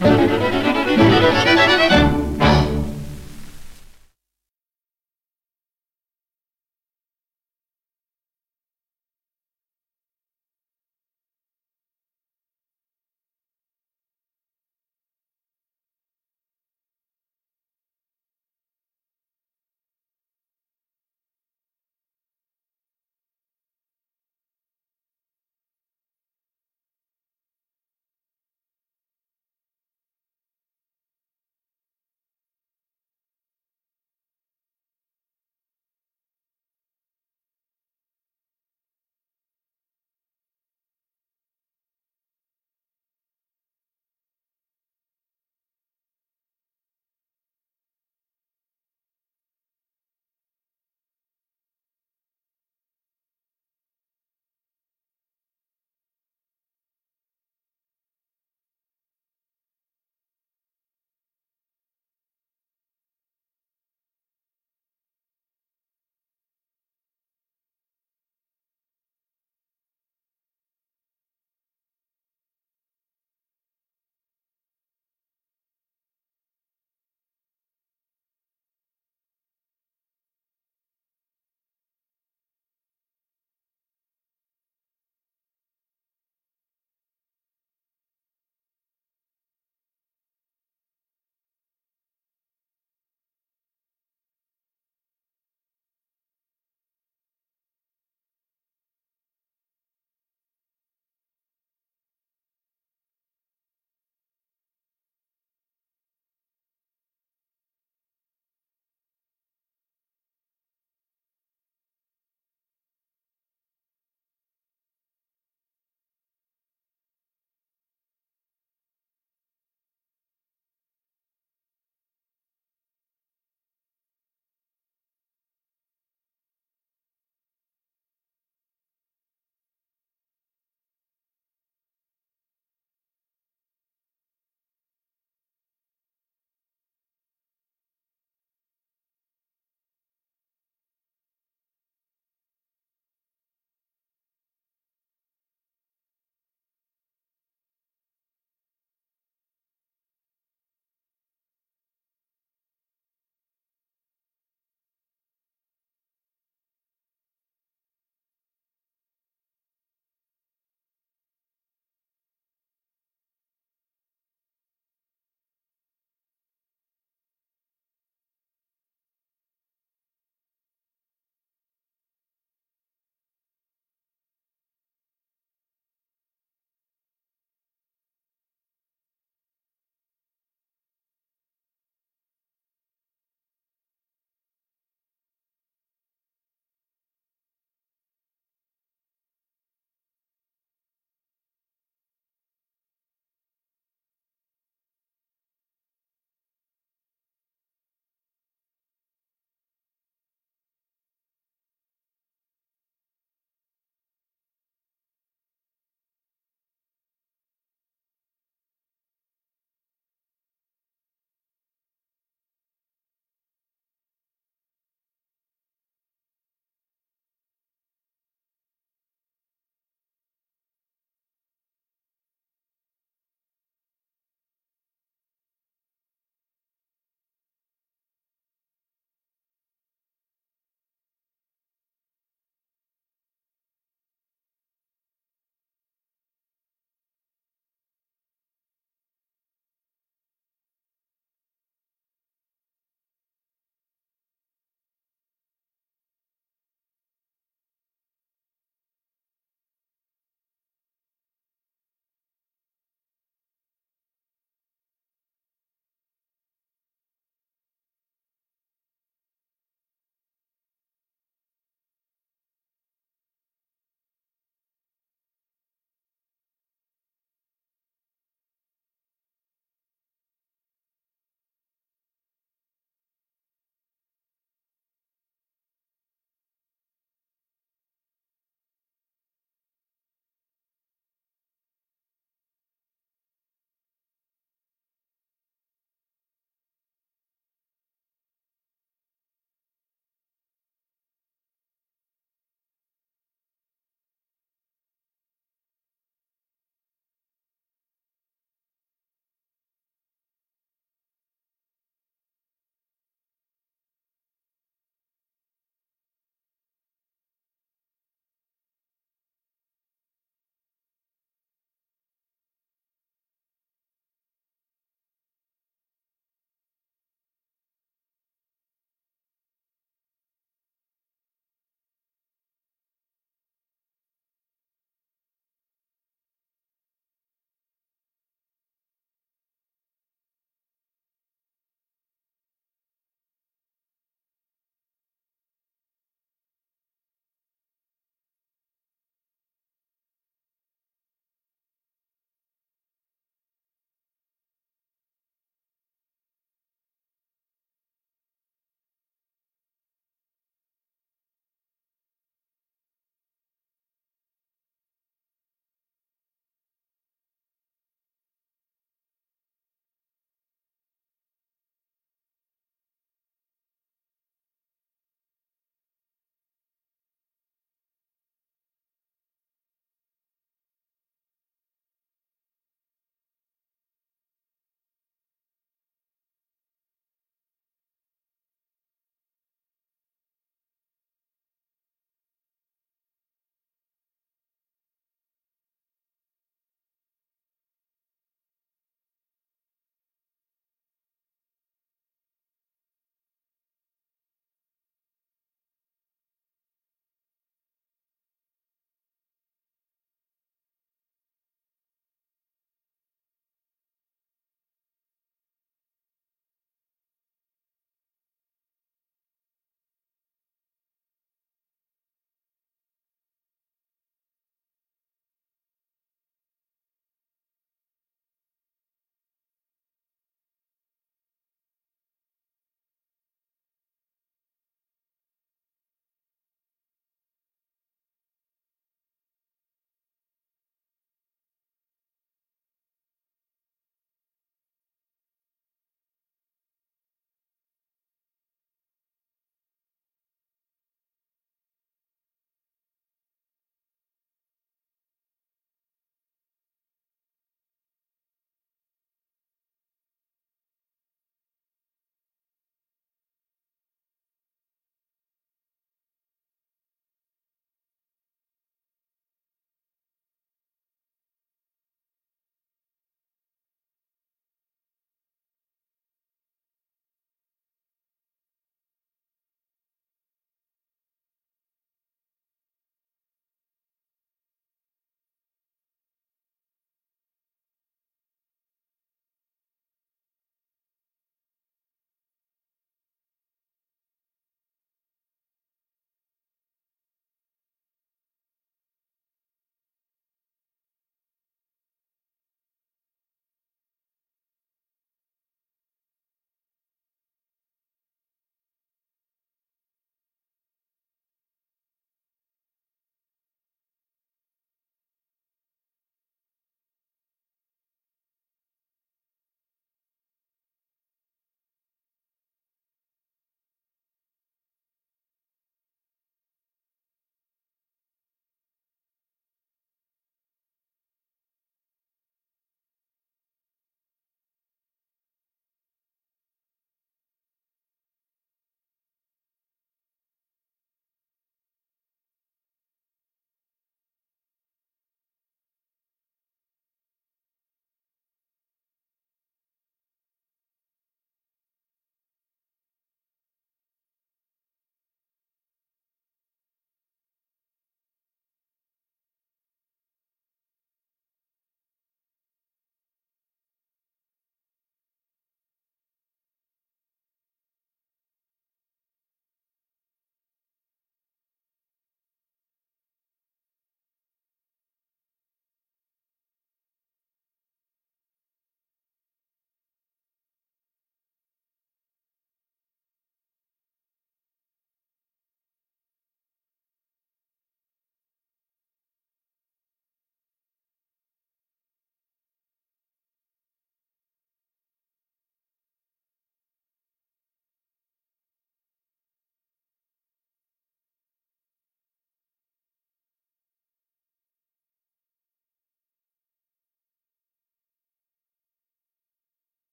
Thank